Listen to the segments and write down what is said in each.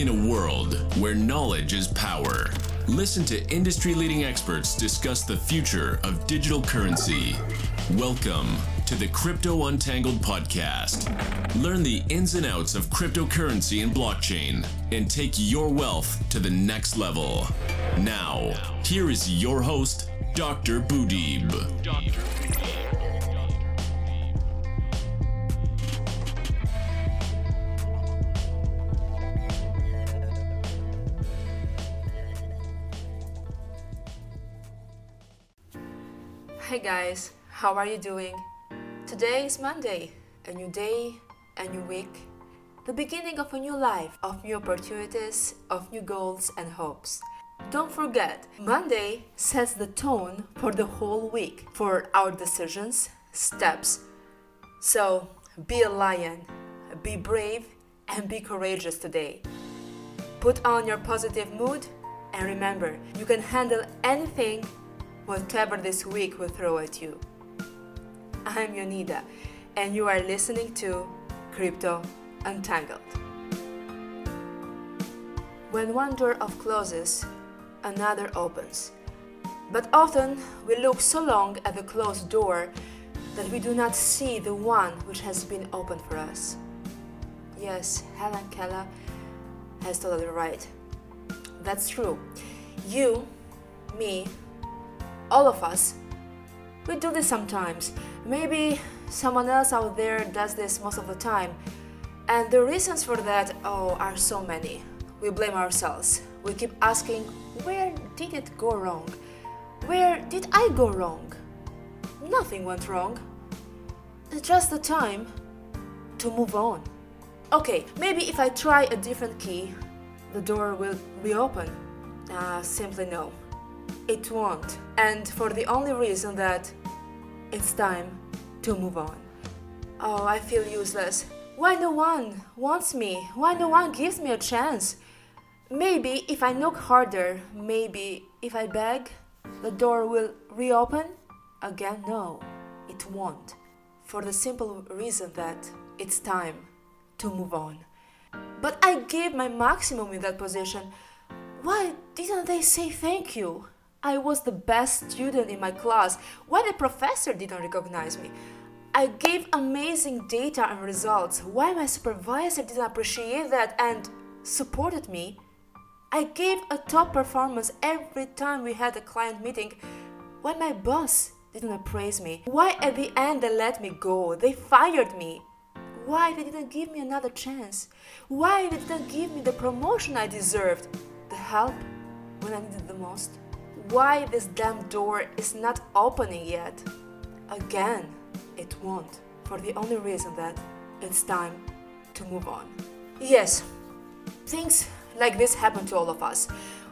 In a world where knowledge is power, listen to industry leading experts discuss the future of digital currency. Welcome to the Crypto Untangled podcast. Learn the ins and outs of cryptocurrency and blockchain and take your wealth to the next level. Now, here is your host, Dr. Boudib. Hey how are you doing? Today is Monday, a new day, a new week, the beginning of a new life, of new opportunities, of new goals and hopes. Don't forget, Monday sets the tone for the whole week, for our decisions, steps. So be a lion, be brave, and be courageous today. Put on your positive mood, and remember, you can handle anything, whatever this week will throw at you. I'm Yonida, and you are listening to Crypto Untangled. When one door of closes, another opens. But often we look so long at the closed door that we do not see the one which has been opened for us. Yes, Helen Keller has totally right. That's true. You, me, all of us, we do this sometimes. Maybe someone else out there does this most of the time. And the reasons for that, oh, are so many. We blame ourselves. We keep asking, where did it go wrong? Where did I go wrong? Nothing went wrong. It's just the time to move on. Okay, maybe if I try a different key, the door will reopen. Uh, simply no. It won't. And for the only reason that it's time to move on. Oh, I feel useless. Why no one wants me? Why no one gives me a chance? Maybe if I knock harder, maybe if I beg, the door will reopen? Again, no, it won't. For the simple reason that it's time to move on. But I gave my maximum in that position. Why didn't they say thank you? I was the best student in my class. Why the professor didn't recognize me? I gave amazing data and results. Why my supervisor didn't appreciate that and supported me? I gave a top performance every time we had a client meeting. Why my boss didn't appraise me? Why at the end they let me go? They fired me. Why they didn't give me another chance? Why they didn't give me the promotion I deserved? The help when I needed the most? Why this damn door is not opening yet? Again, it won't, for the only reason that it's time to move on. Yes, things like this happen to all of us.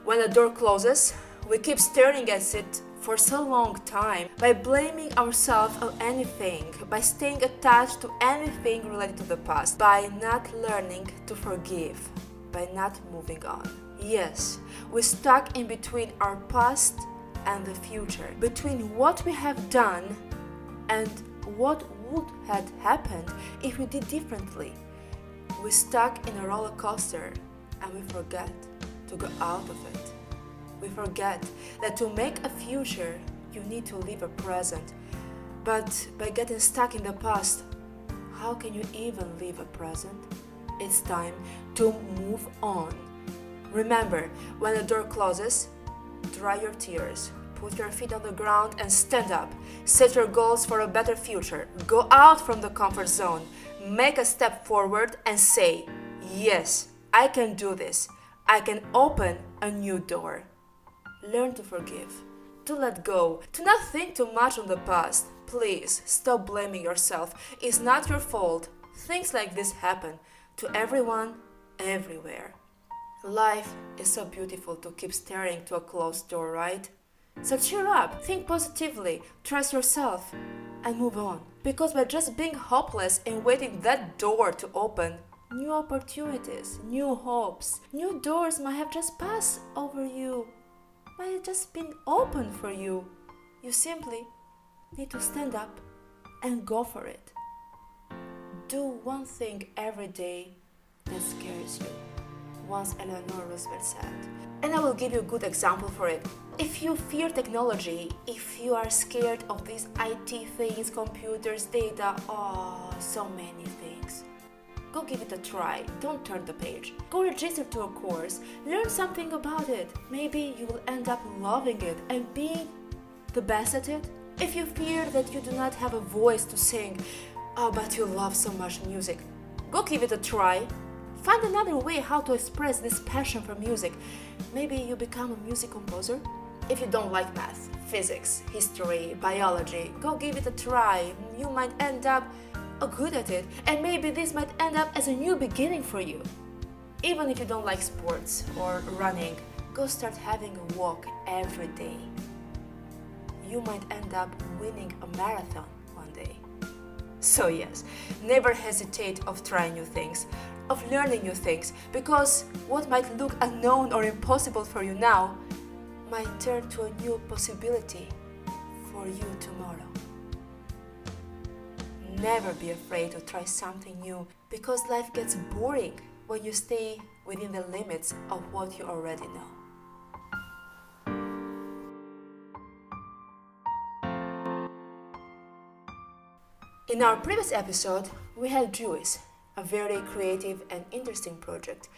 When a door closes, we keep staring at it for so long time by blaming ourselves on anything, by staying attached to anything related to the past, by not learning to forgive, by not moving on. Yes, we're stuck in between our past and the future, between what we have done and what would have happened if we did differently. We're stuck in a roller coaster and we forget to go out of it. We forget that to make a future, you need to live a present. But by getting stuck in the past, how can you even live a present? It's time to move on. Remember, when a door closes, dry your tears, put your feet on the ground and stand up. Set your goals for a better future. Go out from the comfort zone. Make a step forward and say, Yes, I can do this. I can open a new door. Learn to forgive, to let go, to not think too much on the past. Please stop blaming yourself. It's not your fault. Things like this happen to everyone, everywhere. Life is so beautiful to keep staring to a closed door, right? So cheer up, think positively, trust yourself, and move on. Because by just being hopeless and waiting that door to open, new opportunities, new hopes, new doors might have just passed over you, might have just been open for you. You simply need to stand up and go for it. Do one thing every day that scares you. Once Eleanor Roosevelt said. And I will give you a good example for it. If you fear technology, if you are scared of these IT things, computers, data, oh, so many things. Go give it a try. Don't turn the page. Go register to a course. Learn something about it. Maybe you will end up loving it and being the best at it. If you fear that you do not have a voice to sing, oh, but you love so much music, go give it a try. Find another way how to express this passion for music. Maybe you become a music composer. If you don't like math, physics, history, biology, go give it a try. You might end up uh, good at it, and maybe this might end up as a new beginning for you. Even if you don't like sports or running, go start having a walk every day. You might end up winning a marathon one day. So yes, never hesitate of trying new things, of learning new things, because what might look unknown or impossible for you now might turn to a new possibility for you tomorrow. Never be afraid to try something new because life gets boring when you stay within the limits of what you already know. In our previous episode, we had Juice, a very creative and interesting project,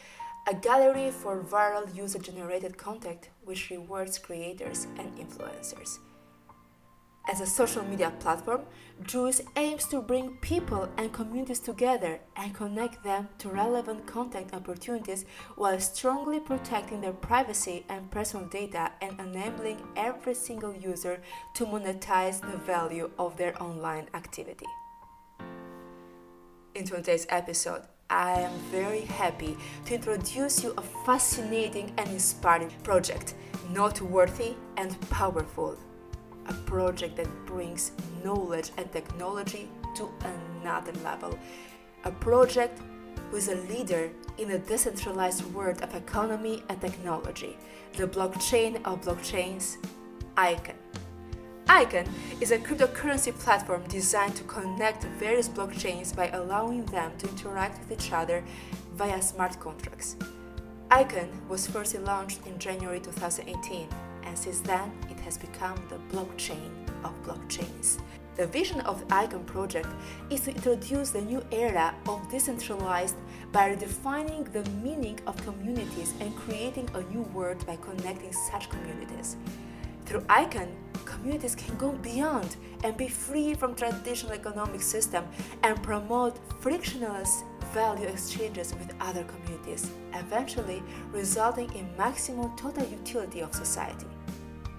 a gallery for viral user generated content which rewards creators and influencers. As a social media platform, Juice aims to bring people and communities together and connect them to relevant content opportunities while strongly protecting their privacy and personal data and enabling every single user to monetize the value of their online activity. In today's episode, I am very happy to introduce you a fascinating and inspiring project, noteworthy and powerful a project that brings knowledge and technology to another level. A project who is a leader in a decentralized world of economy and technology, the blockchain of blockchains, Icon. Icon is a cryptocurrency platform designed to connect various blockchains by allowing them to interact with each other via smart contracts. Icon was first launched in January 2018 and since then it has become the blockchain of blockchains. The vision of the Icon project is to introduce the new era of decentralized by redefining the meaning of communities and creating a new world by connecting such communities. Through Icon, communities can go beyond and be free from traditional economic system and promote frictionless value exchanges with other communities, eventually resulting in maximum total utility of society.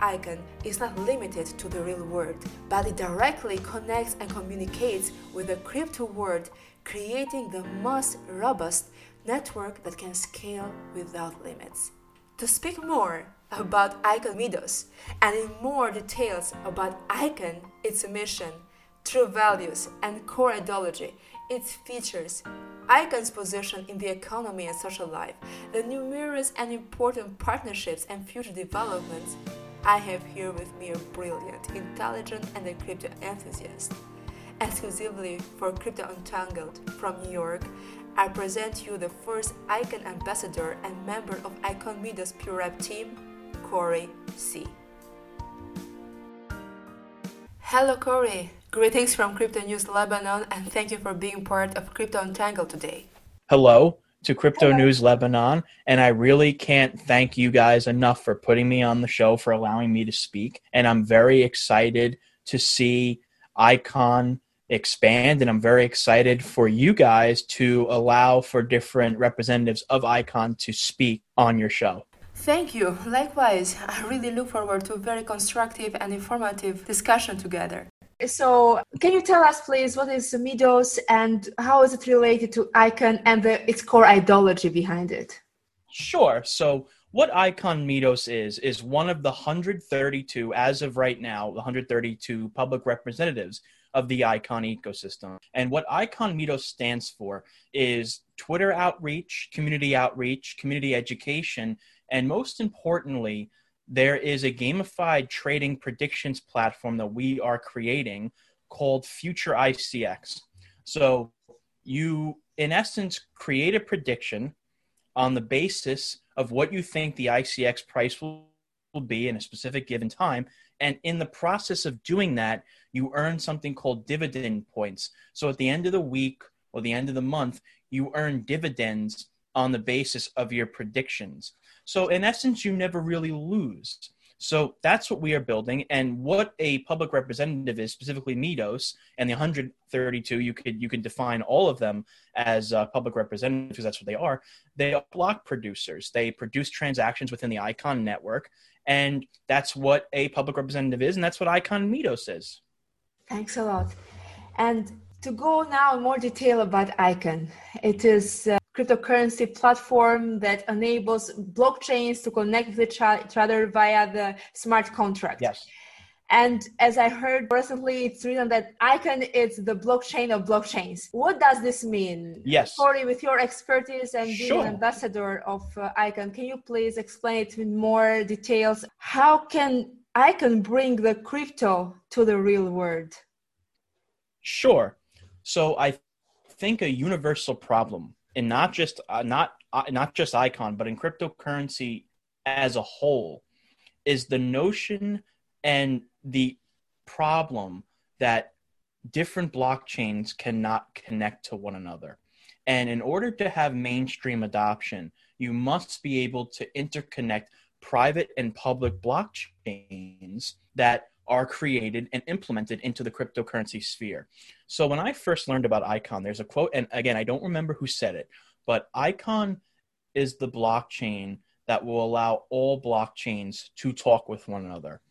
Icon is not limited to the real world, but it directly connects and communicates with the crypto world, creating the most robust network that can scale without limits. To speak more about Icon Midos and in more details about Icon, its mission, true values, and core ideology, its features, Icon's position in the economy and social life, the numerous and important partnerships and future developments, I have here with me a brilliant, intelligent, and a crypto enthusiast. Exclusively for Crypto Untangled from New York, I present you the first Icon ambassador and member of Icon Midos' P Rep team, Corey C. Hello, Corey. Greetings from Crypto News Lebanon, and thank you for being part of Crypto Untangled today. Hello to Crypto Hello. News Lebanon, and I really can't thank you guys enough for putting me on the show, for allowing me to speak. And I'm very excited to see Icon expand, and I'm very excited for you guys to allow for different representatives of Icon to speak on your show. Thank you. Likewise, I really look forward to a very constructive and informative discussion together. So, can you tell us, please, what is Midos and how is it related to Icon and the, its core ideology behind it? Sure. So, what Icon Midos is, is one of the 132, as of right now, the 132 public representatives of the Icon ecosystem. And what Icon Midos stands for is Twitter outreach, community outreach, community education, and most importantly, there is a gamified trading predictions platform that we are creating called Future ICX. So you, in essence, create a prediction on the basis of what you think the ICX price will, be in a specific given time. And in the process of doing that, you earn something called dividend points. So at the end of the week or the end of the month, you earn dividends on the basis of your predictions. So in essence, you never really lose. So that's what we are building, and what a public representative is, specifically Midos and the 132. You could you could define all of them as uh, public representatives because that's what they are. They are block producers. They produce transactions within the Icon network, and that's what a public representative is, and that's what Icon Midos is. Thanks a lot. And to go now in more detail about Icon, it is a cryptocurrency platform that enables blockchains to connect with each other via the smart contract. Yes. And as I heard recently, it's written that Icon is the blockchain of blockchains. What does this mean? Yes. Corey, with your expertise and being sure. an ambassador of uh, Icon, can you please explain it in more details? How can Icon bring the crypto to the real world? Sure. So I think a universal problem, and not just uh, not uh, not just Icon, but in cryptocurrency as a whole, is the notion and the problem that different blockchains cannot connect to one another. And in order to have mainstream adoption, you must be able to interconnect private and public blockchains that are created and implemented into the cryptocurrency sphere. So when I first learned about Icon, there's a quote, and again, I don't remember who said it, but Icon is the blockchain that will allow all blockchains to talk with one another.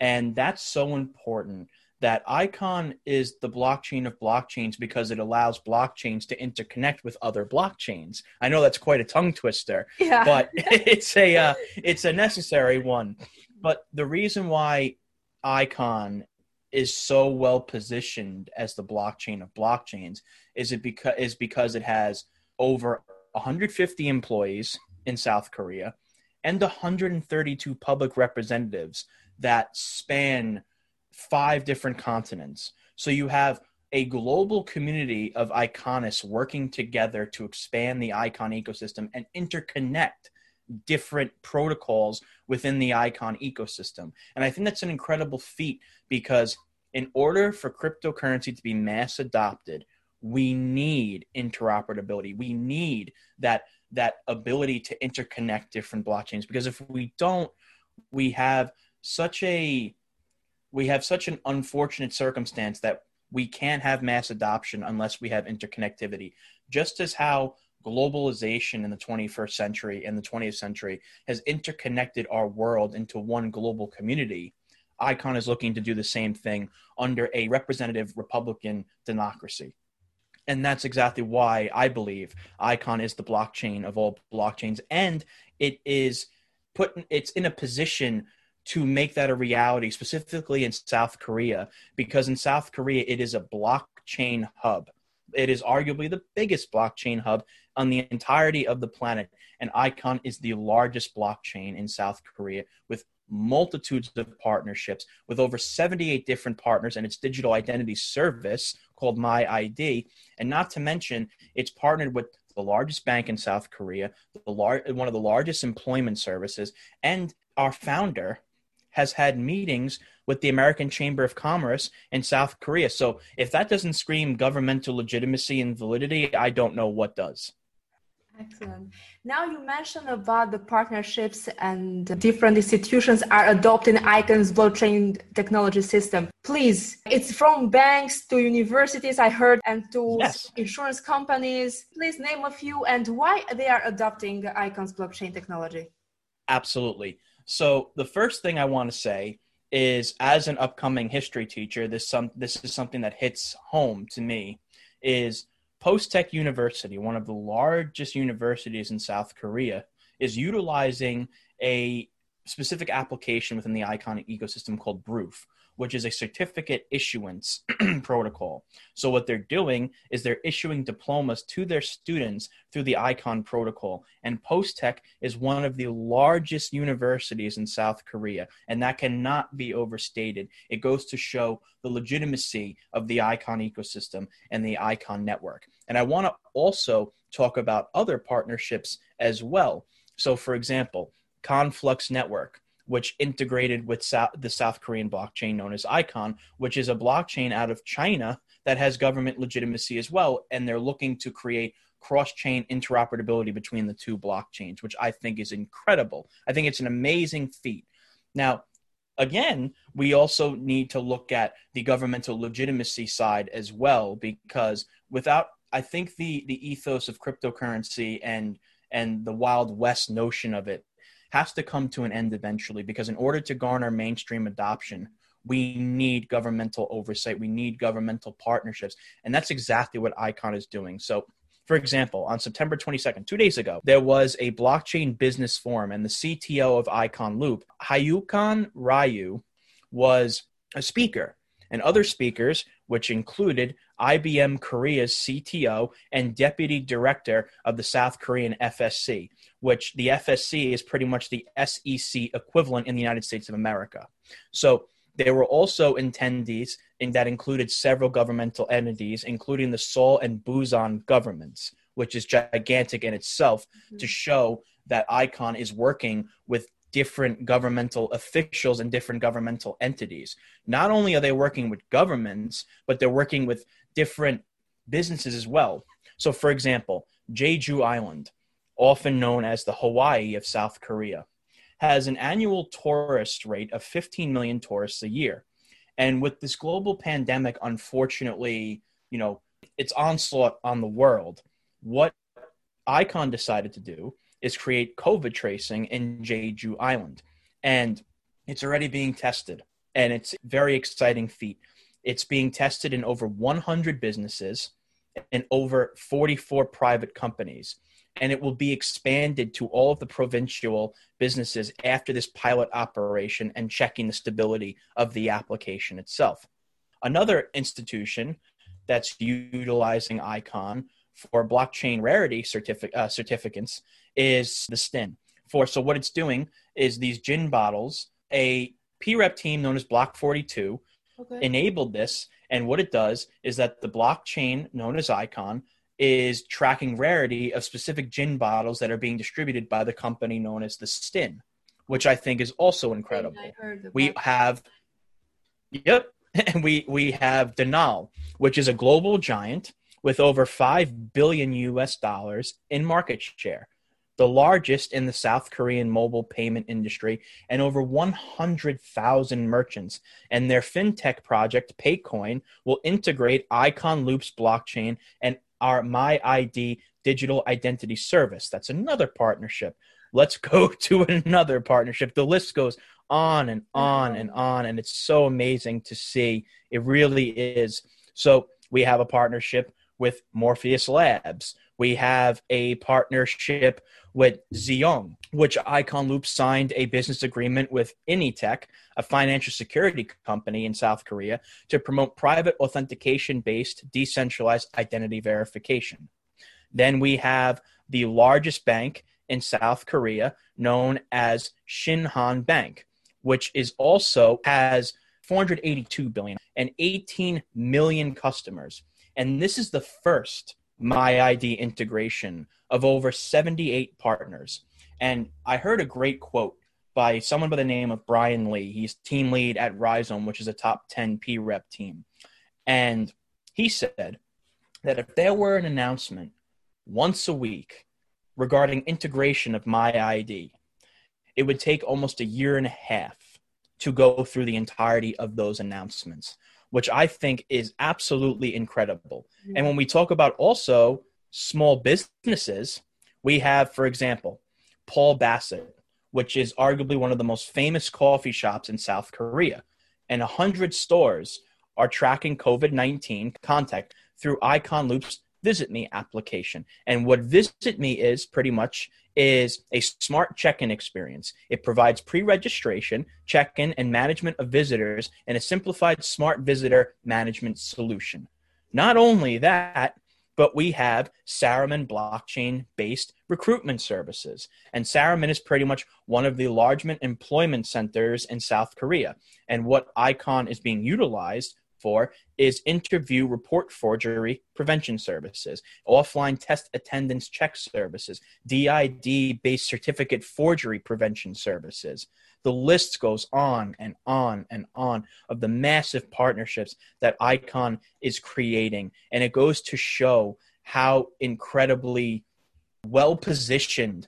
And that's so important that Icon is the blockchain of blockchains because it allows blockchains to interconnect with other blockchains. I know that's quite a tongue twister, Yeah. but it's a uh, it's a necessary one. But the reason why Icon is so well positioned as the blockchain of blockchains is it because is because it has over 150 employees in South Korea and 132 public representatives that span five different continents. So you have a global community of iconists working together to expand the icon ecosystem and interconnect different protocols within the icon ecosystem. And I think that's an incredible feat because in order for cryptocurrency to be mass adopted, we need interoperability. We need that that ability to interconnect different blockchains because if we don't, we have such a we have such an unfortunate circumstance that we can't have mass adoption unless we have interconnectivity. Just as how globalization in the 21st century and the 20th century has interconnected our world into one global community, ICON is looking to do the same thing under a representative Republican democracy. And that's exactly why I believe ICON is the blockchain of all blockchains. And it is put, it's in a position to make that a reality, specifically in South Korea, because in South Korea, it is a blockchain hub. It is arguably the biggest blockchain hub on the entirety of the planet. And ICON is the largest blockchain in South Korea with multitudes of partnerships with over 78 different partners and its digital identity service called MyID. And not to mention, it's partnered with the largest bank in South Korea, the lar- one of the largest employment services, and our founder has had meetings with the American Chamber of Commerce in South Korea. So if that doesn't scream governmental legitimacy and validity, I don't know what does. Excellent. Now you mentioned about the partnerships and different institutions are adopting ICON's blockchain technology system. Please, it's from banks to universities, I heard, and to Yes. insurance companies. Please name a few and why they are adopting ICON's blockchain technology. Absolutely. So the first thing I want to say is, as an upcoming history teacher, this some this is something that hits home to me. Is POSTECH University, one of the largest universities in South Korea, is utilizing a specific application within the Icon ecosystem called broof. Which is a certificate issuance protocol. So, what they're doing is they're issuing diplomas to their students through the ICON protocol. And POSTECH is one of the largest universities in South Korea, and that cannot be overstated. It goes to show the legitimacy of the ICON ecosystem and the ICON network. And I want to also talk about other partnerships as well. So, for example, Conflux Network which integrated with South, the South Korean blockchain known as Icon, which is a blockchain out of China that has government legitimacy as well. And they're looking to create cross chain interoperability between the two blockchains, which I think is incredible. I think it's an amazing feat. Now, again, we also need to look at the governmental legitimacy side as well, because without, I think the the ethos of cryptocurrency and and the wild west notion of it has to come to an end eventually because in order to garner mainstream adoption, we need governmental oversight, we need governmental partnerships. And that's exactly what ICON is doing. So, for example, on September 22nd, two days ago, there was a blockchain business forum, and the CTO of Icon Loop, Hyukon Ryu, was a speaker. And other speakers, which included IBM Korea's CTO and deputy director of the South Korean FSC, which the FSC is pretty much the SEC equivalent in the United States of America. So there were also attendees in that included several governmental entities, including the Seoul and Busan governments, which is gigantic in itself mm-hmm. to show that ICON is working with different governmental officials and different governmental entities. Not only are they working with governments, but they're working with different businesses as well. So, for example, Jeju Island, often known as the Hawaii of South Korea, has an annual tourist rate of 15 million tourists a year. And with this global pandemic, unfortunately, you know, its onslaught on the world, what ICON decided to do is create COVID tracing in Jeju Island. And it's already being tested. And it's a very exciting feat. It's being tested in over 100 businesses and over 44 private companies. And it will be expanded to all of the provincial businesses after this pilot operation and checking the stability of the application itself. Another institution that's utilizing ICON for blockchain rarity certific- uh, certificates is the STIN. For so what it's doing is these gin bottles, a PREP team known as Block 42 okay. enabled this, and what it does is that the blockchain known as Icon is tracking rarity of specific gin bottles that are being distributed by the company known as the STIN, which I think is also incredible. We have, yep, and we we have Danal, which is a global giant with over 5 billion US dollars in market share, the largest in the South Korean mobile payment industry, and over 100,000 merchants. And their fintech project, Paycoin, will integrate Icon Loop's blockchain and our MyID digital identity service. That's another partnership. Let's go to another partnership. The list goes on and on and on, and it's so amazing to see. It really is. So, we have a partnership with Morpheus Labs. We have a partnership with Xiong, which Icon Loop signed a business agreement with Initech, a financial security company in South Korea, to promote private authentication based decentralized identity verification. Then we have the largest bank in South Korea, known as Shinhan Bank, which is also has 482 billion and 18 million customers. And this is the first MyID integration of over 78 partners. And I heard a great quote by someone by the name of Brian Lee. He's team lead at Rhizome, which is a top 10 P rep team. And he said that if there were an announcement once a week regarding integration of MyID, it would take almost a year and a half to go through the entirety of those announcements which I think is absolutely incredible. Mm-hmm. And when we talk about also small businesses, we have, for example, Paul Bassett, which is arguably one of the most famous coffee shops in South Korea. And 100 stores are tracking COVID 19 contact through Icon Loop's Visit Me application. And what Visit Me is pretty much is a smart check-in experience. It provides pre-registration, check-in, and management of visitors in a simplified smart visitor management solution. Not only that, but we have Saramin blockchain based recruitment services. And Saramin is pretty much one of the largest employment centers in South Korea. And what Icon is being utilized for is interview report forgery prevention services, offline test attendance check services, DID based certificate forgery prevention services. The list goes on and on and on of the massive partnerships that Icon is creating. And it goes to show how incredibly well positioned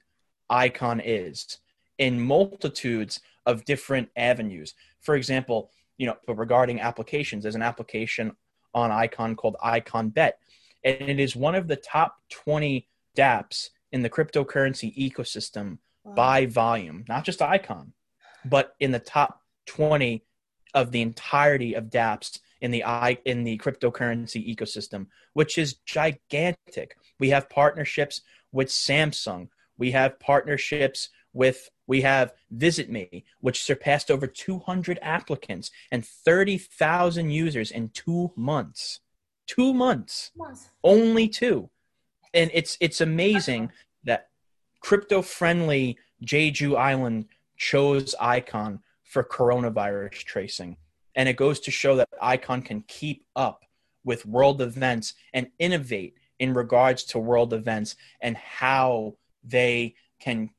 Icon is in multitudes of different avenues. For example, you know, but regarding applications, there's an application on Icon called Icon Bet, and it is one of the top 20 DApps in the cryptocurrency ecosystem wow. by volume, not just Icon, but in the top 20 of the entirety of DApps in the i in the cryptocurrency ecosystem, which is gigantic. We have partnerships with Samsung. We have partnerships with we have Visit Me, which surpassed over 200 applicants and 30,000 users in two months. Two months, months. only two, and it's it's amazing that crypto-friendly Jeju Island chose Icon for coronavirus tracing, and it goes to show that Icon can keep up with world events and innovate in regards to world events and how they can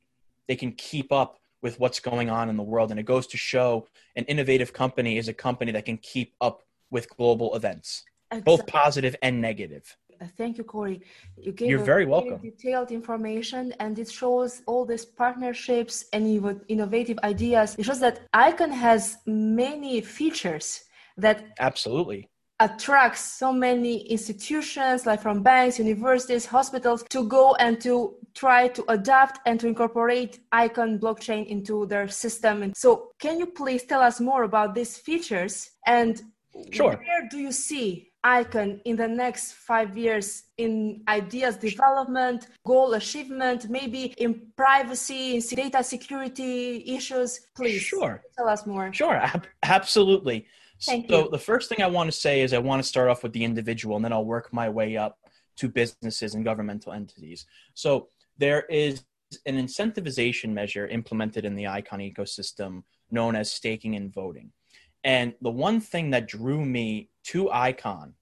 they can keep up with what's going on in the world. And it goes to show an innovative company is a company that can keep up with global events, exactly. both positive and negative. Thank you, Corey. You gave You're very welcome. detailed information, and it shows all these partnerships and innovative ideas. It shows that Icon has many features that absolutely attracts so many institutions like from banks universities hospitals to go and to try to adapt and to incorporate icon blockchain into their system. And so can you please tell us more about these features? And sure. where do you see icon in the next five years in ideas development goal achievement maybe in privacy in data security issues? Please sure. tell us more. Sure ab- absolutely Thank so you. the first thing I want to say is I want to start off with the individual and then I'll work my way up to businesses and governmental entities. So there is an incentivization measure implemented in the Icon ecosystem known as staking and voting. And the one thing that drew me to Icon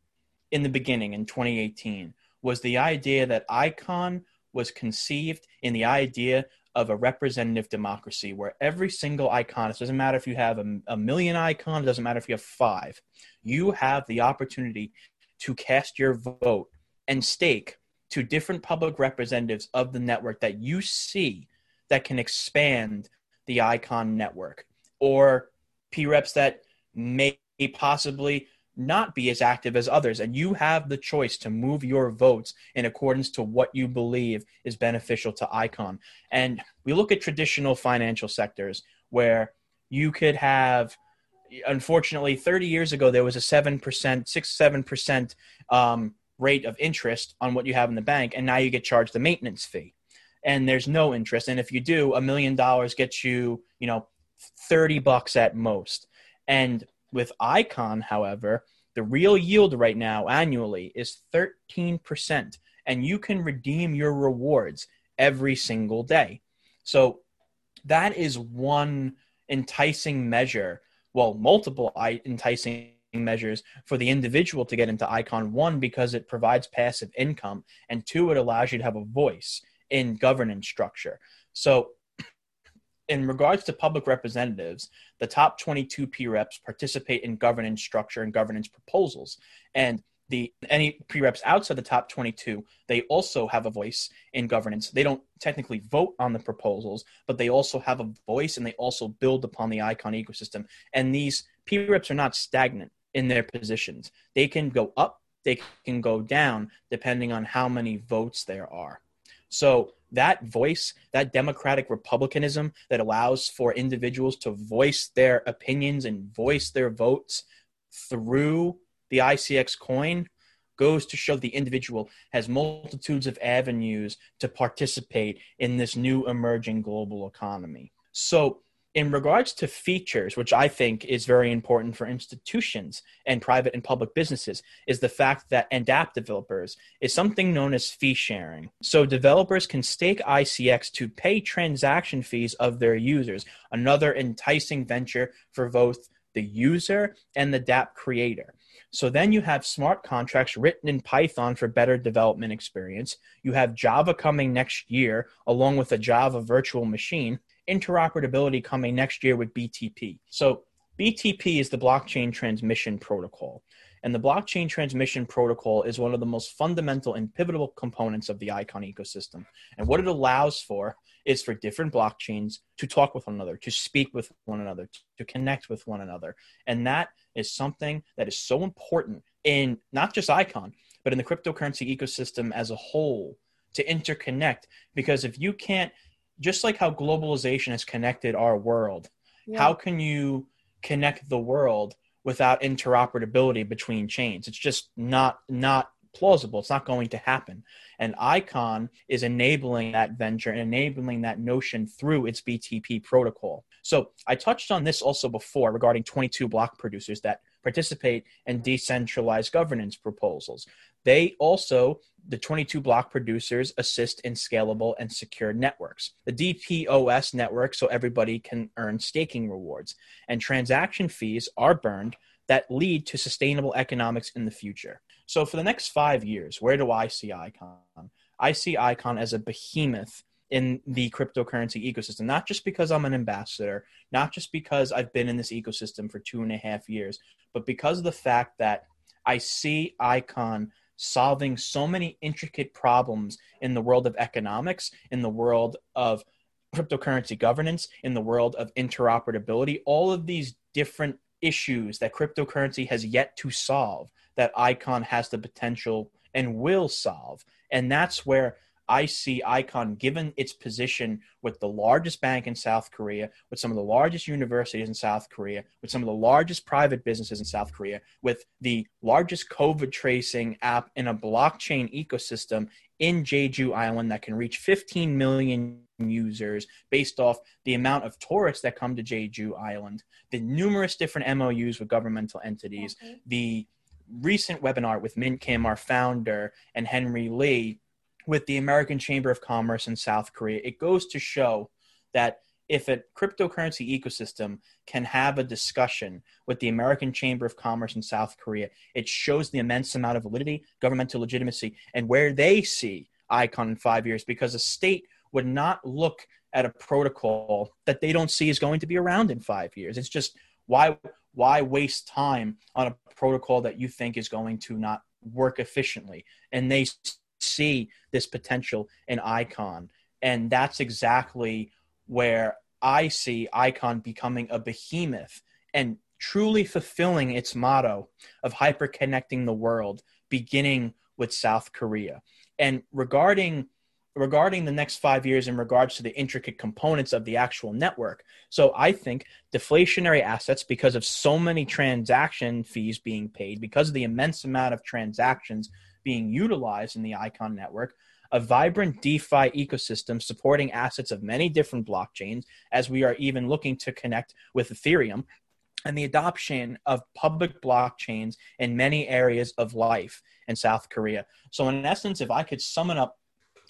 in the beginning in 2018 was the idea that Icon was conceived in the idea of a representative democracy where every single icon, it doesn't matter if you have a, a million icons, it doesn't matter if you have five, you have the opportunity to cast your vote and stake to different public representatives of the network that you see that can expand the icon network or p reps that may possibly not be as active as others. And you have the choice to move your votes in accordance to what you believe is beneficial to ICON. And we look at traditional financial sectors where you could have, unfortunately, 30 years ago, there was a 7%, 6 7% um, rate of interest on what you have in the bank. And now you get charged the maintenance fee. And there's no interest. And if you do, a million dollars gets you, you know, 30 bucks at most. And with Icon, however, the real yield right now annually is 13%, and you can redeem your rewards every single day. So that is one enticing measure, well, multiple enticing measures for the individual to get into Icon. One, because it provides passive income, and two, it allows you to have a voice in governance structure. So in regards to public representatives, the top 22 P reps participate in governance structure and governance proposals. And the any P reps outside the top 22, they also have a voice in governance. They don't technically vote on the proposals, but they also have a voice and they also build upon the icon ecosystem. And these P reps are not stagnant in their positions. They can go up, they can go down depending on how many votes there are. So that voice, that democratic republicanism that allows for individuals to voice their opinions and voice their votes through the ICX coin goes to show the individual has multitudes of avenues to participate in this new emerging global economy. So, in regards to features, which I think is very important for institutions and private and public businesses, is the fact that and app developers is something known as fee sharing. So developers can stake ICX to pay transaction fees of their users, another enticing venture for both the user and the dApp creator. So then you have smart contracts written in Python for better development experience. You have Java coming next year, along with a Java virtual machine interoperability coming next year with BTP. So BTP is the blockchain transmission protocol. And the blockchain transmission protocol is one of the most fundamental and pivotal components of the Icon ecosystem. And what it allows for is for different blockchains to talk with one another, to speak with one another, to connect with one another. And that is something that is so important in not just Icon, but in the cryptocurrency ecosystem as a whole to interconnect. Because if you can't just like how globalization has connected our world, yeah. how can you connect the world without interoperability between chains? It's just not not plausible. It's not going to happen. And Icon is enabling that venture and enabling that notion through its BTP protocol. So I touched on this also before regarding 22 block producers that participate in decentralized governance proposals. They also, the 22 block producers, assist in scalable and secure networks. The DPoS network, so everybody can earn staking rewards. And transaction fees are burned that lead to sustainable economics in the future. So for the next five years, where do I see Icon? I see Icon as a behemoth in the cryptocurrency ecosystem, not just because I'm an ambassador, not just because I've been in this ecosystem for two and a half years, but because of the fact that I see Icon solving so many intricate problems in the world of economics, in the world of cryptocurrency governance, in the world of interoperability, all of these different issues that cryptocurrency has yet to solve that Icon has the potential and will solve. And that's where I see Icon, given its position with the largest bank in South Korea, with some of the largest universities in South Korea, with some of the largest private businesses in South Korea, with the largest COVID tracing app in a blockchain ecosystem in Jeju Island that can reach 15 million users based off the amount of tourists that come to Jeju Island, the numerous different MOUs with governmental entities, okay. the recent webinar with Min Kim, our founder, and Henry Lee with the American Chamber of Commerce in South Korea, it goes to show that if a cryptocurrency ecosystem can have a discussion with the American Chamber of Commerce in South Korea, it shows the immense amount of validity, governmental legitimacy, and where they see ICON in five years, because a state would not look at a protocol that they don't see is going to be around in five years. It's just why why waste time on a protocol that you think is going to not work efficiently? And they see this potential in Icon. And that's exactly where I see Icon becoming a behemoth and truly fulfilling its motto of hyperconnecting the world, beginning with South Korea. And regarding regarding the next five years in regards to the intricate components of the actual network. So I think deflationary assets, because of so many transaction fees being paid, because of the immense amount of transactions being utilized in the Icon network, a vibrant DeFi ecosystem supporting assets of many different blockchains, as we are even looking to connect with Ethereum, and the adoption of public blockchains in many areas of life in South Korea. So, in essence, if I could sum it up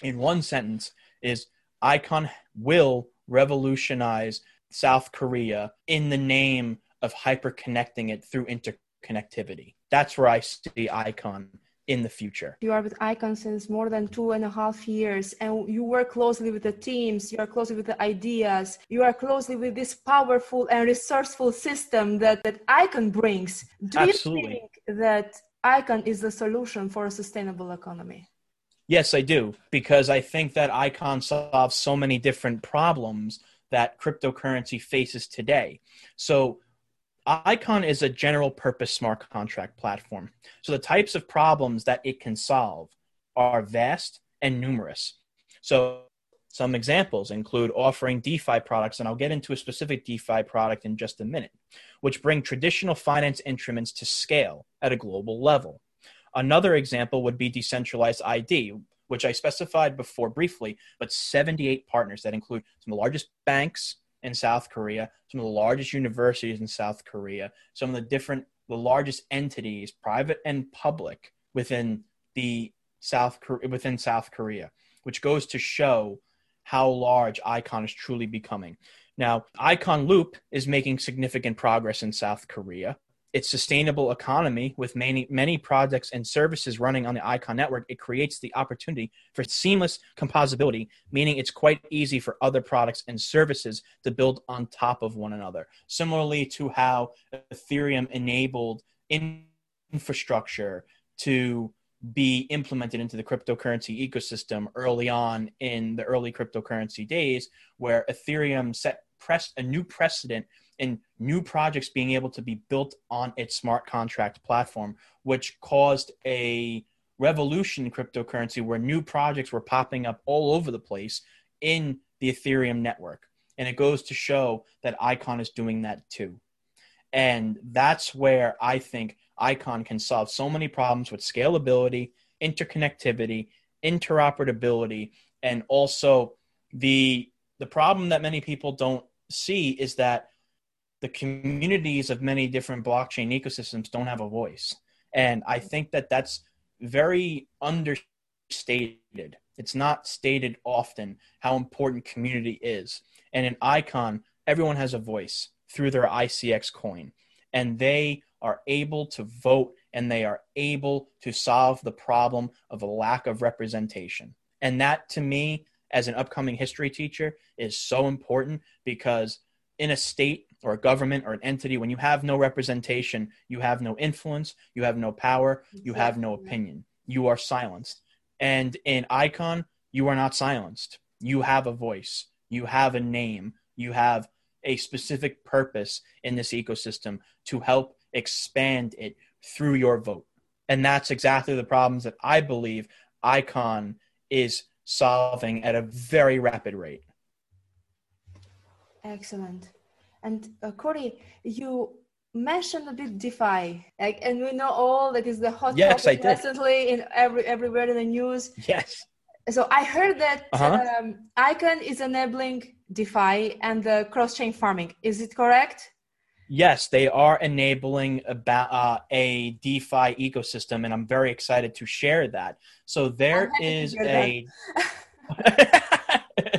in one sentence, is Icon will revolutionize South Korea in the name of hyperconnecting it through interconnectivity. That's where I see Icon in the future. You are with Icon since more than two and a half years, and you work closely with the teams, you are closely with the ideas, you are closely with this powerful and resourceful system that, that Icon brings. Do Absolutely. you think that Icon is the solution for a sustainable economy? Yes, I do, because I think that Icon solves so many different problems that cryptocurrency faces today. So Icon is a general purpose smart contract platform. So the types of problems that it can solve are vast and numerous. So some examples include offering DeFi products, and I'll get into a specific DeFi product in just a minute, which bring traditional finance instruments to scale at a global level. Another example would be decentralized ID, which I specified before briefly, but 78 partners that include some of the largest banks in South Korea, some of the largest universities in South Korea, some of the different, the largest entities, private and public, within the South Korea, within South Korea, which goes to show how large ICON is truly becoming. Now, ICON Loop is making significant progress in South Korea its sustainable economy with many many projects and services running on the icon network it creates the opportunity for seamless composability meaning it's quite easy for other products and services to build on top of one another. Similarly to how ethereum enabled infrastructure to be implemented into the cryptocurrency ecosystem early on in the early cryptocurrency days where ethereum set pressed a new precedent in new projects being able to be built on its smart contract platform, which caused a revolution in cryptocurrency where new projects were popping up all over the place in the Ethereum network. And it goes to show that Icon is doing that too. And that's where I think Icon can solve so many problems with scalability, interconnectivity, interoperability, and also the the problem that many people don't see is that the communities of many different blockchain ecosystems don't have a voice. And I think that that's very understated. It's not stated often how important community is. And in Icon, everyone has a voice through their ICX coin, and they are able to vote and they are able to solve the problem of a lack of representation. And that to me, as an upcoming history teacher, is so important because in a state or a government or an entity, when you have no representation, you have no influence, you have no power, you have no opinion. You are silenced. And in Icon, you are not silenced. You have a voice, you have a name, you have a specific purpose in this ecosystem to help expand it through your vote. And that's exactly the problems that I believe Icon is solving at a very rapid rate. Excellent. And uh, Corey, you mentioned a bit DeFi, like, and we know all that is the hot yes, topic recently in every everywhere in the news. Yes. So I heard that uh-huh. um, Icon is enabling DeFi and the cross-chain farming. Is it correct? Yes, they are enabling about uh, a DeFi ecosystem, and I'm very excited to share that. So there is a.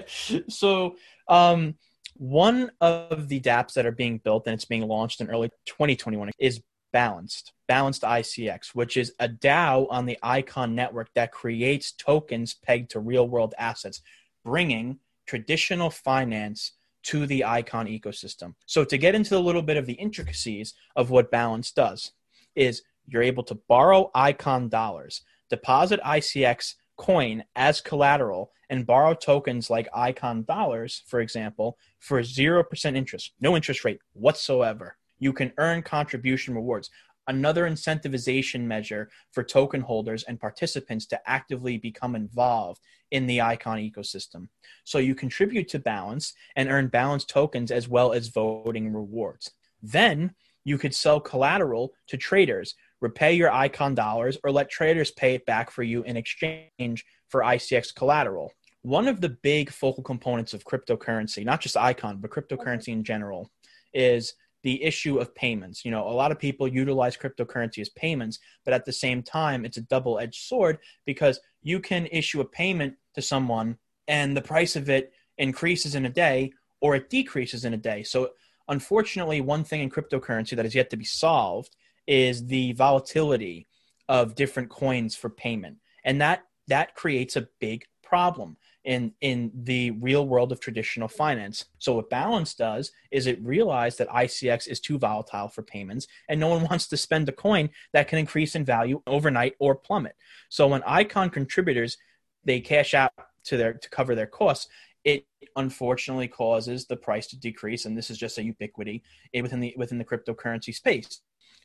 so um, one of the dApps that are being built and it's being launched in early 2021 is Balanced, Balanced ICX, which is a DAO on the Icon network that creates tokens pegged to real world assets, bringing traditional finance to the Icon ecosystem. So, to get into a little bit of the intricacies of what Balance does, is you're able to borrow Icon dollars, deposit ICX coin as collateral and borrow tokens like Icon dollars, for example, for 0% interest, no interest rate whatsoever. You can earn contribution rewards, another incentivization measure for token holders and participants to actively become involved in the Icon ecosystem. So you contribute to Balance and earn Balance tokens as well as voting rewards. Then you could sell collateral to traders repay your Icon dollars, or let traders pay it back for you in exchange for ICX collateral. One of the big focal components of cryptocurrency, not just Icon, but cryptocurrency in general, is the issue of payments. You know, a lot of people utilize cryptocurrency as payments, but at the same time, it's a double edged sword because you can issue a payment to someone and the price of it increases in a day or it decreases in a day. So, unfortunately, one thing in cryptocurrency that is yet to be solved is the volatility of different coins for payment and that that creates a big problem in in the real world of traditional finance. So what Balance does is it realized that ICX is too volatile for payments and no one wants to spend a coin that can increase in value overnight or plummet. So when Icon contributors they cash out to their to cover their costs, it unfortunately causes the price to decrease and this is just a ubiquity within the within the cryptocurrency space.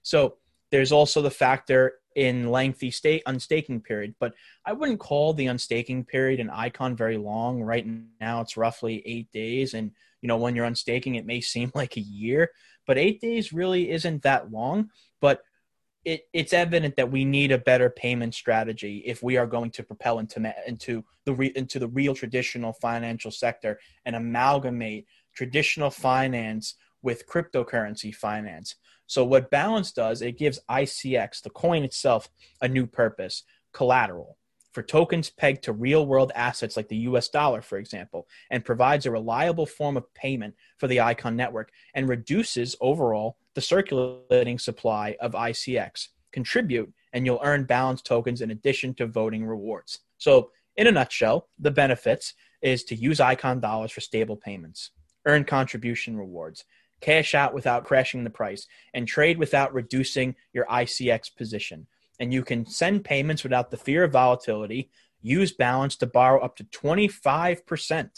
So there's also the factor in lengthy state unstaking period, but I wouldn't call the unstaking period an icon very long. Right now, it's roughly eight days, and you know when you're unstaking, it may seem like a year, but eight days really isn't that long. But it, it's evident that we need a better payment strategy if we are going to propel into into the re, into the real traditional financial sector and amalgamate traditional finance with cryptocurrency finance. So what Balance does, it gives ICX, the coin itself, a new purpose, collateral for tokens pegged to real world assets like the US dollar, for example, and provides a reliable form of payment for the ICON network and reduces overall the circulating supply of ICX. Contribute, and you'll earn balance tokens in addition to voting rewards. So, in a nutshell, the benefits is to use ICON dollars for stable payments, earn contribution rewards, cash out without crashing the price, and trade without reducing your ICX position and you can send payments without the fear of volatility. Use balance to borrow up to 25%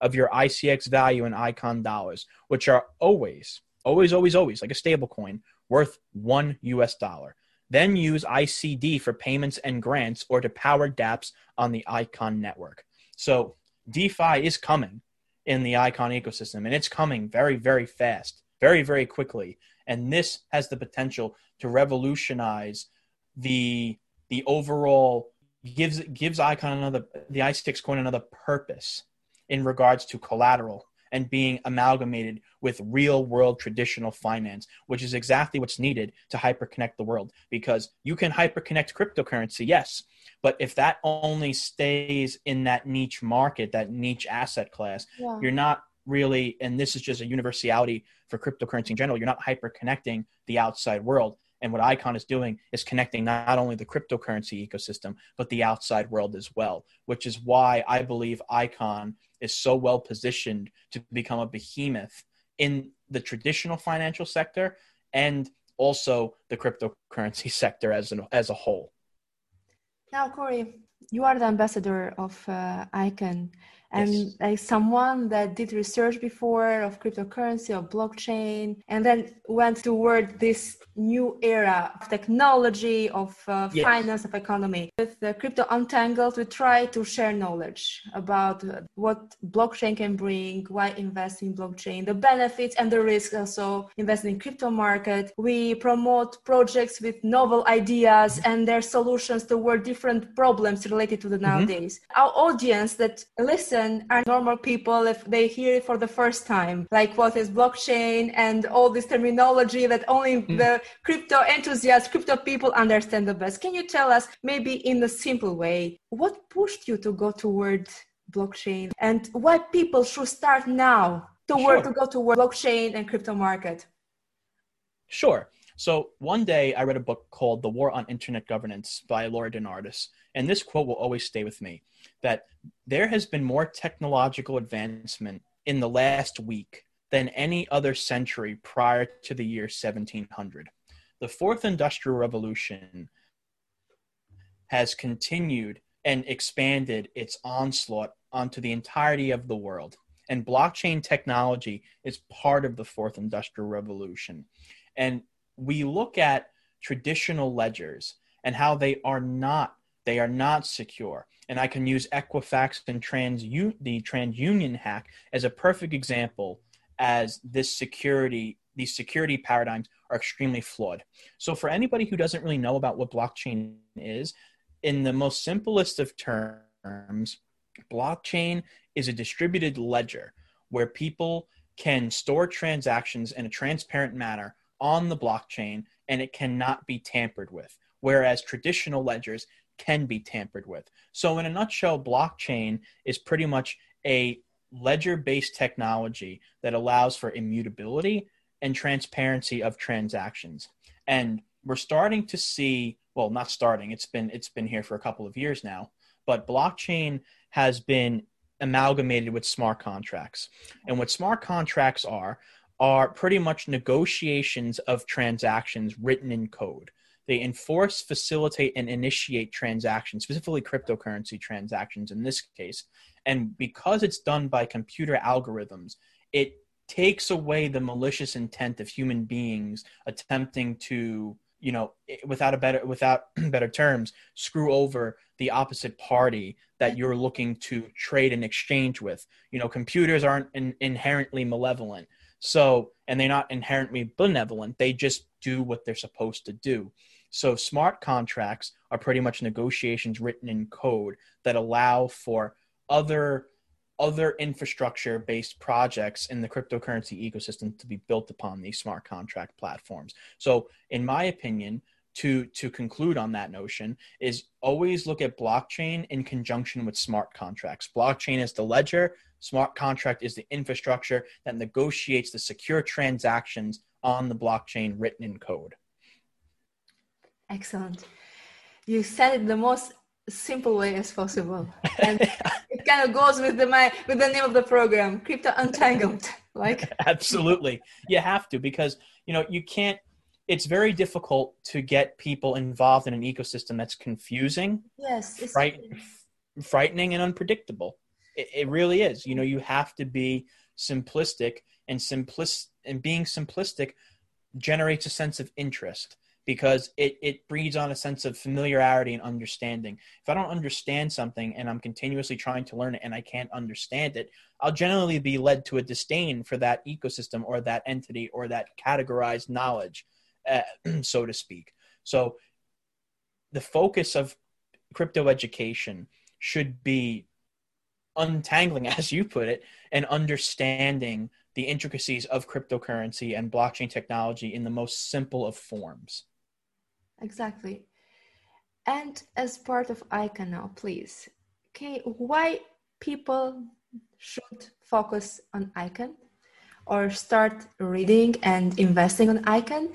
of your ICX value in Icon dollars, which are always, always, always, always like a stable coin worth one US dollar. Then use ICD for payments and grants or to power dApps on the Icon network. So DeFi is coming in the Icon ecosystem and it's coming very, very fast, very, very quickly. And this has the potential to revolutionize the the overall gives gives icon another the ICX coin another purpose in regards to collateral and being amalgamated with real world traditional finance, which is exactly what's needed to hyperconnect the world. Because you can hyperconnect cryptocurrency, yes, but if that only stays in that niche market, that niche asset class, yeah. you're not really, and this is just a universality for cryptocurrency in general, you're not hyper connecting the outside world. And what Icon is doing is connecting not only the cryptocurrency ecosystem, but the outside world as well, which is why I believe Icon is so well positioned to become a behemoth in the traditional financial sector and also the cryptocurrency sector as, an, as a whole. Now, Corey, you are the ambassador of uh, Icon and yes. like someone that did research before of cryptocurrency or blockchain and then went toward this new era of technology of uh, yes. finance of economy with the crypto untangled we try to share knowledge about what blockchain can bring why invest in blockchain the benefits and the risks also investing in crypto market we promote projects with novel ideas and their solutions toward different problems related to the mm-hmm. nowadays our audience that listen listen are normal people if they hear it for the first time, like what is blockchain and all this terminology that only mm. the crypto enthusiasts, crypto people understand the best. Can you tell us, maybe in a simple way, what pushed you to go toward blockchain and why people should start now to sure. to go toward blockchain and crypto market? Sure. So one day I read a book called The War on Internet Governance by Laura DeNardis. And this quote will always stay with me that there has been more technological advancement in the last week than any other century prior to the year 1700. The fourth industrial revolution has continued and expanded its onslaught onto the entirety of the world. And blockchain technology is part of the fourth industrial revolution. And we look at traditional ledgers and how they are not they are not secure. And I can use Equifax and trans the TransUnion hack as a perfect example as this security these security paradigms are extremely flawed. So for anybody who doesn't really know about what blockchain is, in the most simplest of terms, blockchain is a distributed ledger where people can store transactions in a transparent manner on the blockchain and it cannot be tampered with. Whereas traditional ledgers can be tampered with. So, in a nutshell, blockchain is pretty much a ledger based technology that allows for immutability and transparency of transactions. And we're starting to see, well, not starting, it's been it's been here for a couple of years now, but blockchain has been amalgamated with smart contracts. And what smart contracts are are pretty much negotiations of transactions written in code. They enforce, facilitate, and initiate transactions, specifically cryptocurrency transactions in this case. And because it's done by computer algorithms, it takes away the malicious intent of human beings attempting to you know without a better without better terms screw over the opposite party that you're looking to trade and exchange with. You know computers aren't in, inherently malevolent. So and they're not inherently benevolent. They just do what they're supposed to do So smart contracts are pretty much negotiations written in code that allow for other other infrastructure based projects in the cryptocurrency ecosystem to be built upon these smart contract platforms. So in my opinion, to to conclude on that notion is always look at blockchain in conjunction with smart contracts. Blockchain is the ledger, smart contract is the infrastructure that negotiates the secure transactions on the blockchain written in code. Excellent. You said it the most simple way as possible. And it kind of goes with the my with the name of the program, Crypto Untangled. Like Absolutely. You have to because you know you can't it's very difficult to get people involved in an ecosystem that's confusing, yes, it's fright, frightening, and unpredictable. It, it really is. You know, you have to be simplistic, and simplis- and being simplistic generates a sense of interest because it, it breeds on a sense of familiarity and understanding. If I don't understand something and I'm continuously trying to learn it and I can't understand it, I'll generally be led to a disdain for that ecosystem or that entity or that categorized knowledge uh, so to speak. So the focus of crypto education should be untangling, as you put it, and understanding the intricacies of cryptocurrency and blockchain technology in the most simple of forms. Exactly. And as part of ICON now, please, okay, why people should focus on ICON or start reading and investing on ICON?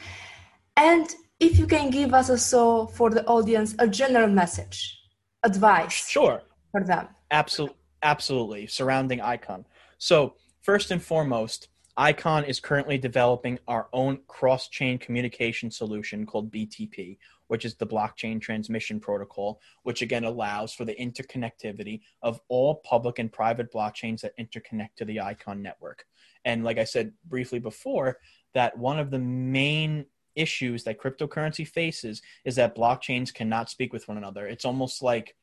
And if you can give us also for the audience a general message, advice Sure. for them. Absolutely, absolutely. Surrounding Icon. So first and foremost, Icon is currently developing our own cross-chain communication solution called BTP, which is the blockchain transmission protocol, which again allows for the interconnectivity of all public and private blockchains that interconnect to the Icon network. And like I said briefly before, that one of the main issues that cryptocurrency faces is that blockchains cannot speak with one another. It's almost like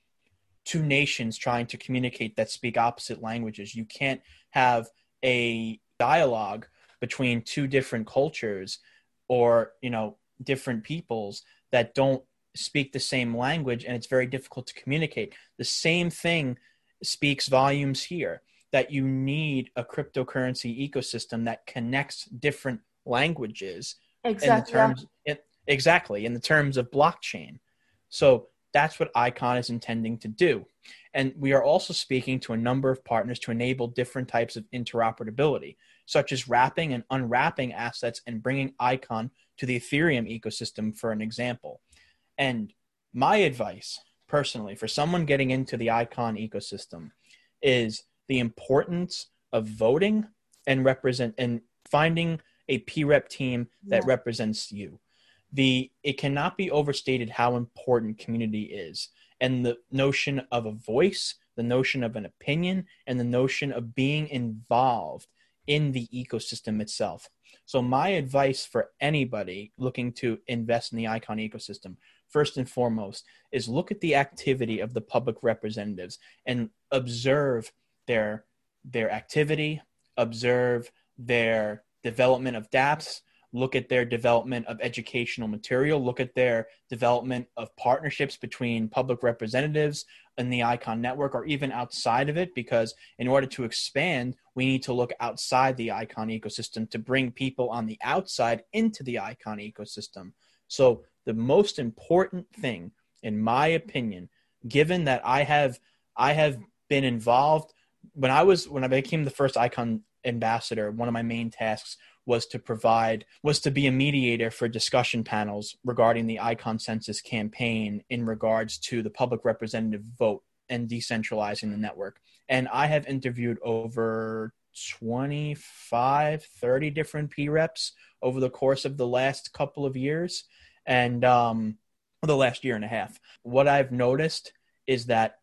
two nations trying to communicate that speak opposite languages. You can't have a dialogue between two different cultures or, you know, different peoples that don't speak the same language and it's very difficult to communicate. The same thing speaks volumes here that you need a cryptocurrency ecosystem that connects different languages Exactly. in the terms it, exactly in the terms of blockchain so that's what icon is intending to do and we are also speaking to a number of partners to enable different types of interoperability such as wrapping and unwrapping assets and bringing icon to the ethereum ecosystem for an example and my advice personally for someone getting into the icon ecosystem is the importance of voting and represent and finding a P-rep team that Yeah. represents you. The it cannot be overstated how important community is, and the notion of a voice, the notion of an opinion, and the notion of being involved in the ecosystem itself. So my advice for anybody looking to invest in the Icon ecosystem, first and foremost, is look at the activity of the public representatives and observe their their activity, observe their development of dApps, look at their development of educational material, look at their development of partnerships between public representatives in the Icon network or even outside of it, because in order to expand, we need to look outside the Icon ecosystem to bring people on the outside into the Icon ecosystem. So, the most important thing, in my opinion, given that I have I have been involved when I was when I became the first Icon ambassador, one of my main tasks was to provide was to be a mediator for discussion panels regarding the icon census campaign in regards to the public representative vote and decentralizing the network. And i have interviewed over 25 30 different p reps over the course of the last couple of years and um the last year and a half. What i've noticed is that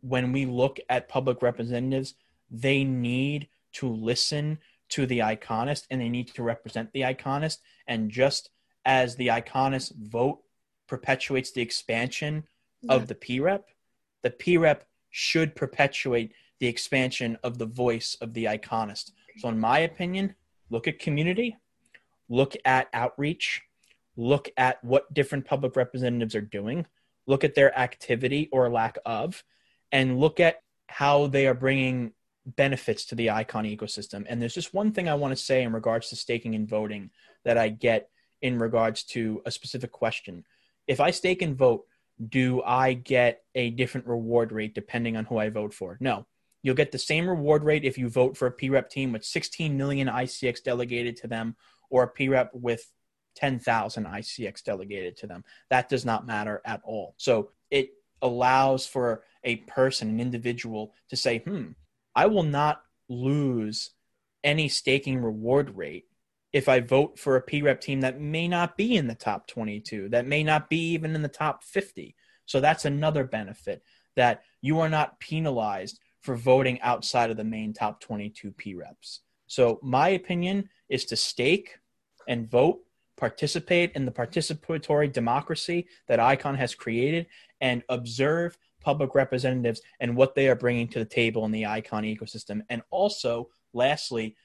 when we look at public representatives they need to listen to the iconist and they need to represent the iconist. And just as the iconist vote perpetuates the expansion of the PREP, the PREP should perpetuate the expansion of the voice of the iconist. So, in my opinion, look at community, look at outreach, look at what different public representatives are doing, look at their activity or lack of, and look at how they are bringing benefits to the icon ecosystem. And there's just one thing I want to say in regards to staking and voting that I get in regards to a specific question. If I stake and vote, do I get a different reward rate depending on who I vote for? No. You'll get the same reward rate if you vote for a PREP team with 16 million ICX delegated to them or a PREP with 10,000 ICX delegated to them. That does not matter at all. So it allows for a person, an individual, to say, hmm, I will not lose any staking reward rate if I vote for a PREP team that may not be in the top 22, that may not be even in the top 50. So that's another benefit that you are not penalized for voting outside of the main top 22 PREPs. So my opinion is to stake and vote, participate in the participatory democracy that ICON has created, and observe public representatives and what they are bringing to the table in the icon ecosystem. And also lastly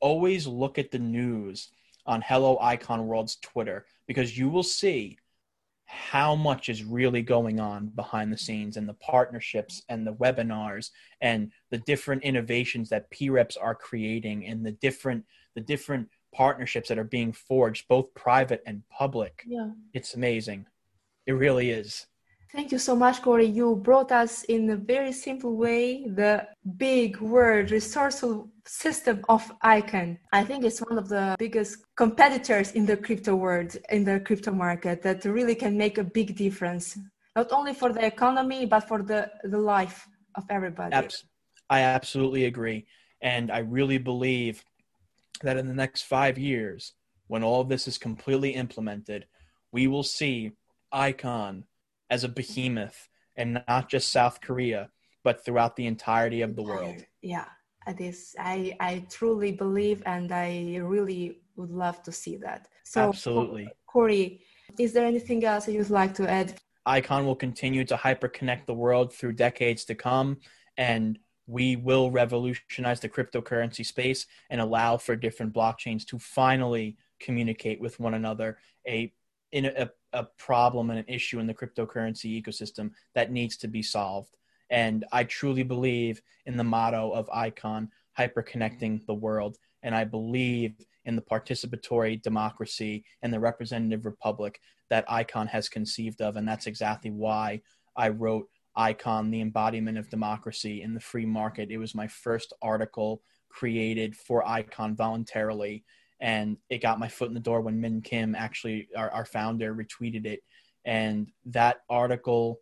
always look at the news on hello icon world's twitter because you will see how much is really going on behind the scenes and the partnerships and the webinars and the different innovations that preps are creating and the different the different partnerships that are being forged both private and public. Yeah. It's amazing. It really is Thank you so much, Corey. You brought us in a very simple way the big word resourceful system of Icon. I think it's one of the biggest competitors in the crypto world, in the crypto market, that really can make a big difference, not only for the economy, but for the, the life of everybody. I absolutely agree. And I really believe that in the next five years, when all this is completely implemented, we will see Icon as a behemoth and not just South Korea, but throughout the entirety of the world. Yeah, it is. I, I truly believe and I really would love to see that. So, Absolutely. Corey, is there anything else you'd like to add? Icon will continue to hyperconnect the world through decades to come, and we will revolutionize the cryptocurrency space and allow for different blockchains to finally communicate with one another. A in a, a problem and an issue in the cryptocurrency ecosystem that needs to be solved. And I truly believe in the motto of ICON, hyperconnecting the world. And I believe in the participatory democracy and the representative republic that ICON has conceived of. And that's exactly why I wrote ICON, the embodiment of democracy in the free market. It was my first article created for ICON voluntarily and it got my foot in the door when Min Kim actually our, our founder retweeted it. And that article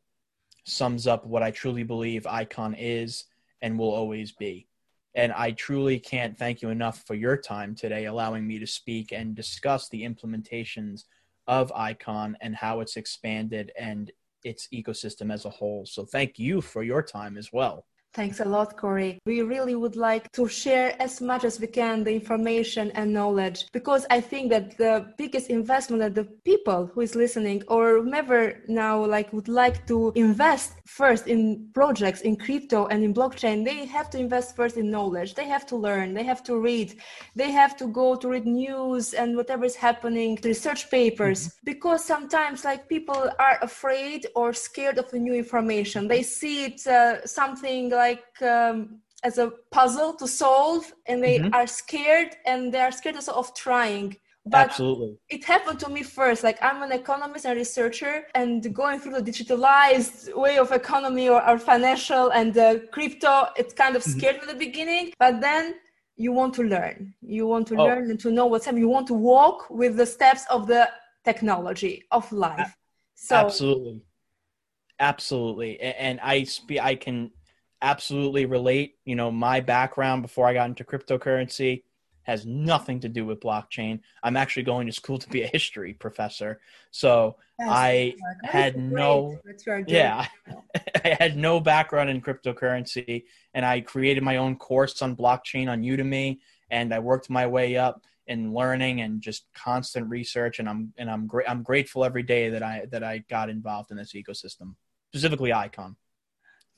sums up what I truly believe icon is and will always be. And I truly can't thank you enough for your time today allowing me to speak and discuss the implementations of icon and how it's expanded and its ecosystem as a whole. So thank you for your time as well Thanks a lot, Corey. We really would like to share as much as we can the information and knowledge because I think that the biggest investment that the people who is listening or whomever now like would like to invest first in projects in crypto and in blockchain, they have to invest first in knowledge. They have to learn, they have to read, they have to go to read news and whatever is happening, research papers mm-hmm. because sometimes like people are afraid or scared of the new information. They see it uh, something like um, as a puzzle to solve and they mm-hmm. are scared and they are scared also of trying but Absolutely. it happened to me first like i'm an economist and researcher and going through the digitalized way of economy or, or financial and uh, crypto it kind of mm-hmm. scared mm-hmm. me at the beginning but then you want to learn you want to oh. learn and to know what's happening you want to walk with the steps of the technology of life so absolutely absolutely and i speak i can absolutely relate. You know, my background before I got into cryptocurrency has nothing to do with blockchain. I'm actually going to school to be a history professor. So yes, I had no yeah, I had no background in cryptocurrency and I created my own course on blockchain on Udemy and I worked my way up in learning and just constant research and I'm and I'm great I'm grateful every day that I that I got involved in this ecosystem, specifically Icon.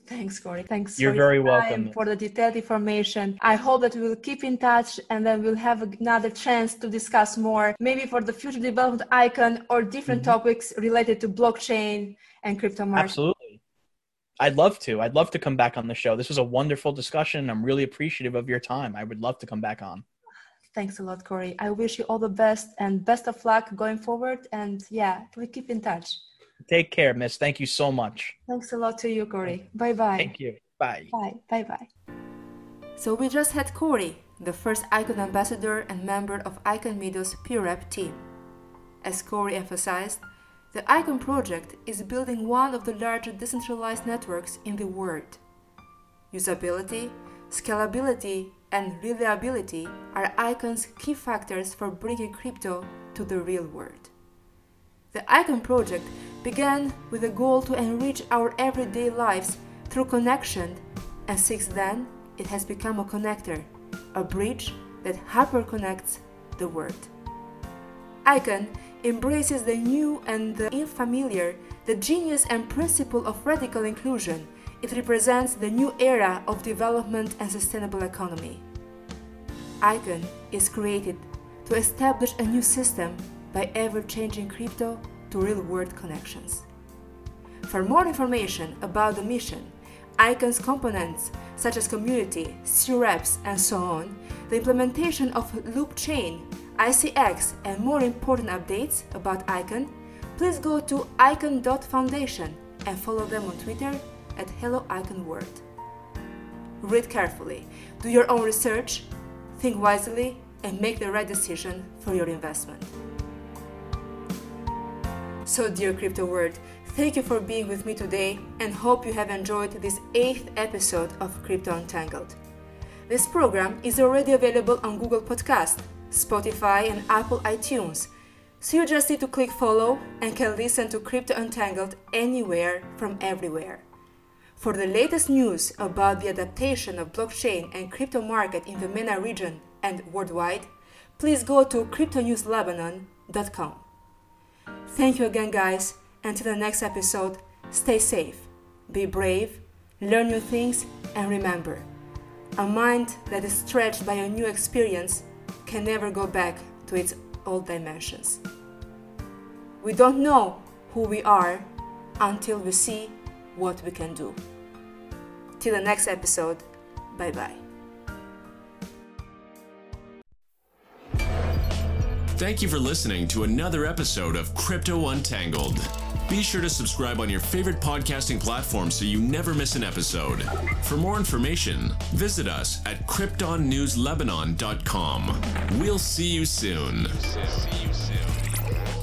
Thanks, Corey. Thanks. You're very welcome. For the detailed information. I hope that we'll keep in touch and then we'll have another chance to discuss more, maybe for the future development icon or different mm-hmm. topics related to blockchain and crypto market. Absolutely. I'd love to. I'd love to come back on the show. This was a wonderful discussion. I'm really appreciative of your time. I would love to come back on. Thanks a lot, Corey. I wish you all the best and best of luck going forward. And yeah, we keep in touch. Take care, miss. Thank you so much. Thanks a lot to you, Corey. Bye bye. Thank you. Bye. Bye. Bye bye. So we just had Corey, the first Icon ambassador and member of Icon Midos P Rep team. As Corey emphasized, the Icon project is building one of the largest decentralized networks in the world. Usability, scalability, and reliability are Icon's key factors for bringing crypto to the real world. The Icon project began with a goal to enrich our everyday lives through connection, and since then, it has become a connector, a bridge that hyper connects the world. Icon embraces the new and the unfamiliar, the genius and principle of radical inclusion. It represents the new era of development and sustainable economy. Icon is created to establish a new system by ever changing crypto to real world connections. For more information about the mission, Icon's components such as community, CREPs, and so on, the implementation of Loop Chain, ICX, and more important updates about Icon, please go to icon.foundation and follow them on Twitter at Hello Icon World. Read carefully, do your own research, think wisely, and make the right decision for your investment. So, dear crypto world, thank you for being with me today and hope you have enjoyed this eighth episode of Crypto Untangled. This program is already available on Google Podcast, Spotify, and Apple iTunes. So you just need to click follow and can listen to Crypto Untangled anywhere from everywhere. For the latest news about the adaptation of blockchain and crypto market in the MENA region and worldwide, please go to cryptonewslebanon.com. Thank you again, guys. Until the next episode, stay safe, be brave, learn new things, and remember a mind that is stretched by a new experience can never go back to its old dimensions. We don't know who we are until we see what we can do. Till the next episode, bye bye. Thank you for listening to another episode of Crypto Untangled. Be sure to subscribe on your favorite podcasting platform so you never miss an episode. For more information, visit us at CryptoNewsLebanon.com. We'll see you soon. See you soon.